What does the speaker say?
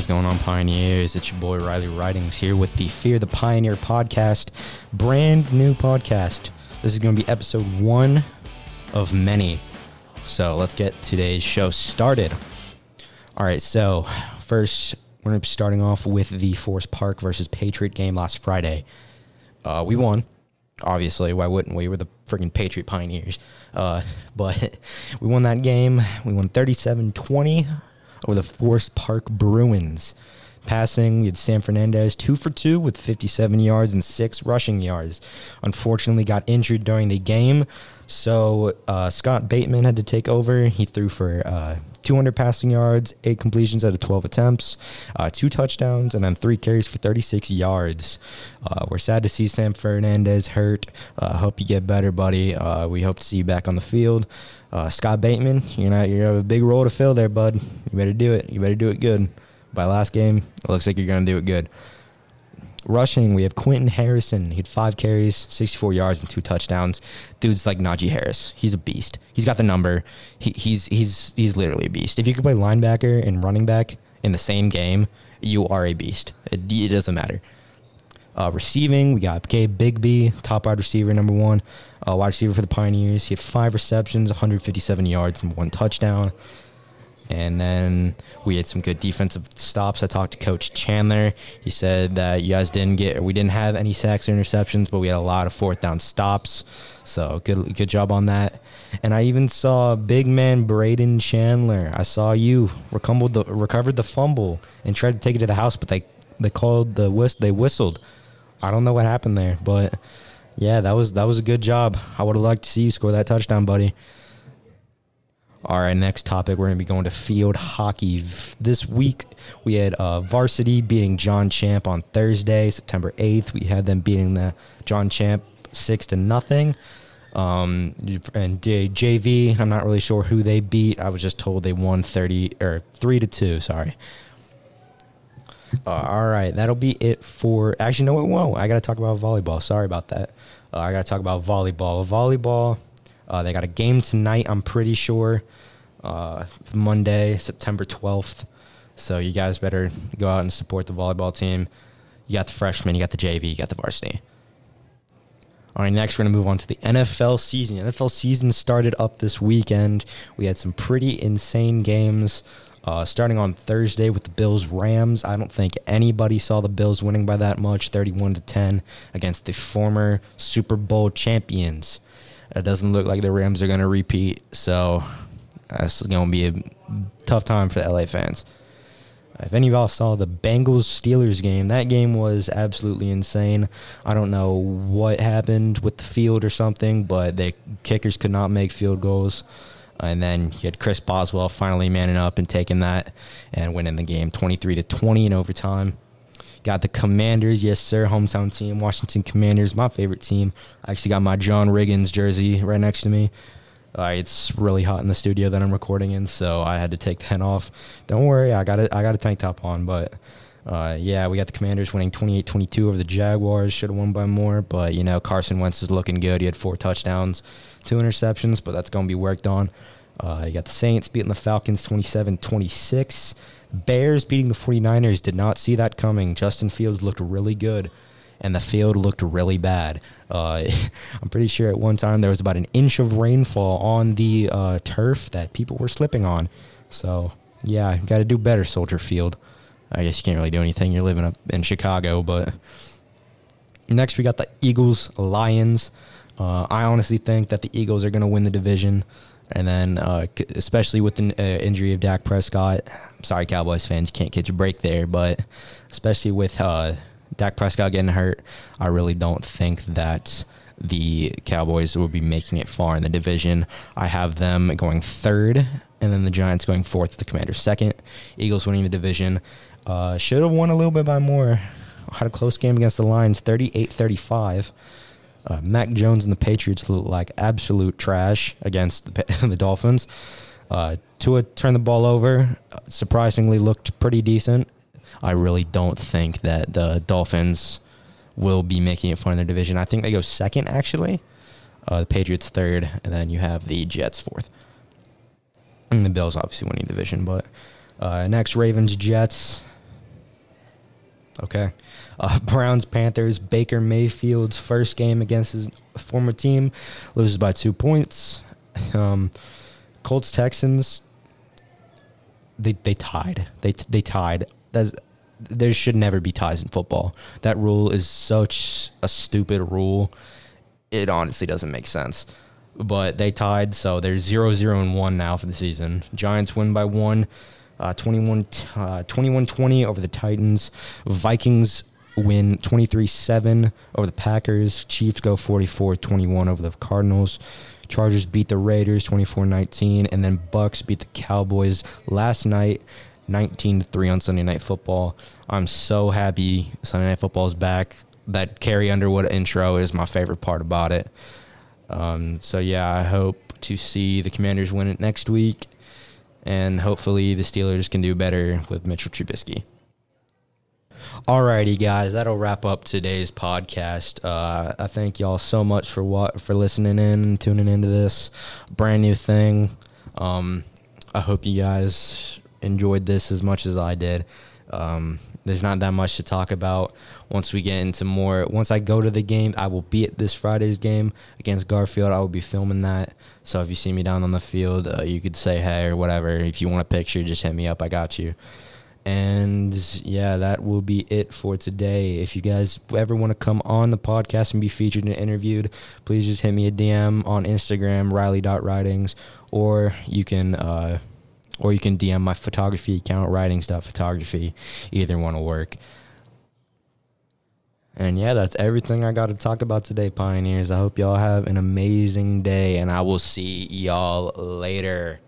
is going on, Pioneers? It's your boy Riley Ridings here with the Fear the Pioneer podcast, brand new podcast. This is going to be episode one of many. So let's get today's show started. All right, so first, we're going to be starting off with the Forest Park versus Patriot game last Friday. Uh, we won, obviously. Why wouldn't we? We're the freaking Patriot Pioneers. Uh, but we won that game. We won 37 20 over the Forest Park Bruins. Passing, we had Sam Fernandez two for two with 57 yards and six rushing yards. Unfortunately, got injured during the game, so uh, Scott Bateman had to take over. He threw for uh, 200 passing yards, eight completions out of 12 attempts, uh, two touchdowns, and then three carries for 36 yards. Uh, we're sad to see Sam Fernandez hurt. Uh, hope you get better, buddy. Uh, we hope to see you back on the field. Uh, Scott Bateman, you know you have a big role to fill there, bud. You better do it. You better do it good. By last game, it looks like you're going to do it good. Rushing, we have Quentin Harrison. He had five carries, 64 yards, and two touchdowns. Dude's like Najee Harris. He's a beast. He's got the number. He, he's he's he's literally a beast. If you could play linebacker and running back in the same game, you are a beast. It, it doesn't matter. Uh, receiving, we got Gabe Bigby, top wide receiver, number one, uh, wide receiver for the Pioneers. He had five receptions, 157 yards, and one touchdown. And then we had some good defensive stops. I talked to Coach Chandler. He said that you guys didn't get, we didn't have any sacks or interceptions, but we had a lot of fourth down stops. So good, good job on that. And I even saw big man Braden Chandler. I saw you recovered the, recovered the fumble and tried to take it to the house, but they they called the whist, they whistled. I don't know what happened there, but yeah, that was that was a good job. I would have liked to see you score that touchdown, buddy. All right, next topic. We're going to be going to field hockey. This week, we had uh, varsity beating John Champe on Thursday, September 8th. We had them beating the John Champe 6 to nothing. Um, and JV, I'm not really sure who they beat. I was just told they won 30 or 3 to 2, sorry. Uh, all right, that'll be it for. Actually, no, it won't. I got to talk about volleyball. Sorry about that. Uh, I got to talk about volleyball. Volleyball uh, they got a game tonight, I'm pretty sure, uh, Monday, September 12th. So you guys better go out and support the volleyball team. You got the freshmen, you got the JV, you got the varsity. All right, next we're going to move on to the NFL season. The NFL season started up this weekend. We had some pretty insane games. Uh, starting on Thursday with the Bills Rams. I don't think anybody saw the Bills winning by that much, 31 to 10 against the former Super Bowl champions. It doesn't look like the Rams are going to repeat. So that's going to be a tough time for the LA fans. If any of y'all saw the Bengals Steelers game, that game was absolutely insane. I don't know what happened with the field or something, but the kickers could not make field goals. And then you had Chris Boswell finally manning up and taking that and winning the game 23 to 20 in overtime. Got the Commanders, yes sir, hometown team, Washington Commanders, my favorite team. I actually got my John Riggins jersey right next to me. Uh, it's really hot in the studio that I'm recording in, so I had to take that off. Don't worry, I got a, I got a tank top on, but uh, yeah, we got the Commanders winning 28-22 over the Jaguars. Should have won by more, but you know Carson Wentz is looking good. He had four touchdowns, two interceptions, but that's going to be worked on. Uh, you got the Saints beating the Falcons 27-26. Bears beating the 49ers did not see that coming. Justin Fields looked really good, and the field looked really bad. Uh, I'm pretty sure at one time there was about an inch of rainfall on the uh, turf that people were slipping on. So, yeah, got to do better, Soldier Field. I guess you can't really do anything. You're living up in Chicago, but next we got the Eagles Lions. Uh, I honestly think that the Eagles are going to win the division. And then, uh, especially with the uh, injury of Dak Prescott, I'm sorry, Cowboys fans, can't catch a break there. But especially with uh, Dak Prescott getting hurt, I really don't think that the Cowboys will be making it far in the division. I have them going third, and then the Giants going fourth, the Commanders second. Eagles winning the division. Uh, should have won a little bit by more. Had a close game against the Lions, 38 35. Uh, Mac Jones and the Patriots look like absolute trash against the, the Dolphins. Uh, Tua turned the ball over. Uh, surprisingly, looked pretty decent. I really don't think that the Dolphins will be making it far in their division. I think they go second, actually. Uh, the Patriots third, and then you have the Jets fourth. And the Bills obviously winning division. But uh, next, Ravens Jets. Okay. Uh, Browns Panthers. Baker Mayfield's first game against his former team loses by two points. Um, Colts Texans. They they tied. They they tied. That's, there should never be ties in football. That rule is such a stupid rule. It honestly doesn't make sense. But they tied, so they're 0 0 and 1 now for the season. Giants win by one, uh, 21 uh, 20 over the Titans. Vikings win 23 7 over the Packers. Chiefs go 44 21 over the Cardinals. Chargers beat the Raiders 24 19. And then Bucs beat the Cowboys last night 19 3 on Sunday Night Football. I'm so happy Sunday Night Football is back. That Carrie Underwood intro is my favorite part about it. Um, so, yeah, I hope to see the Commanders win it next week. And hopefully the Steelers can do better with Mitchell Trubisky. Alrighty, guys, that'll wrap up today's podcast. Uh, I thank y'all so much for what for listening in and tuning into this brand new thing. Um, I hope you guys enjoyed this as much as I did. Um, there's not that much to talk about. Once we get into more, once I go to the game, I will be at this Friday's game against Garfield. I will be filming that. So if you see me down on the field, uh, you could say hey or whatever. If you want a picture, just hit me up. I got you. And yeah, that will be it for today. If you guys ever want to come on the podcast and be featured and interviewed, please just hit me a DM on Instagram, Riley.ridings, or you can uh, or you can DM my photography account, writing stuff, photography. Either one will work. And yeah, that's everything I got to talk about today, Pioneers. I hope y'all have an amazing day, and I will see y'all later.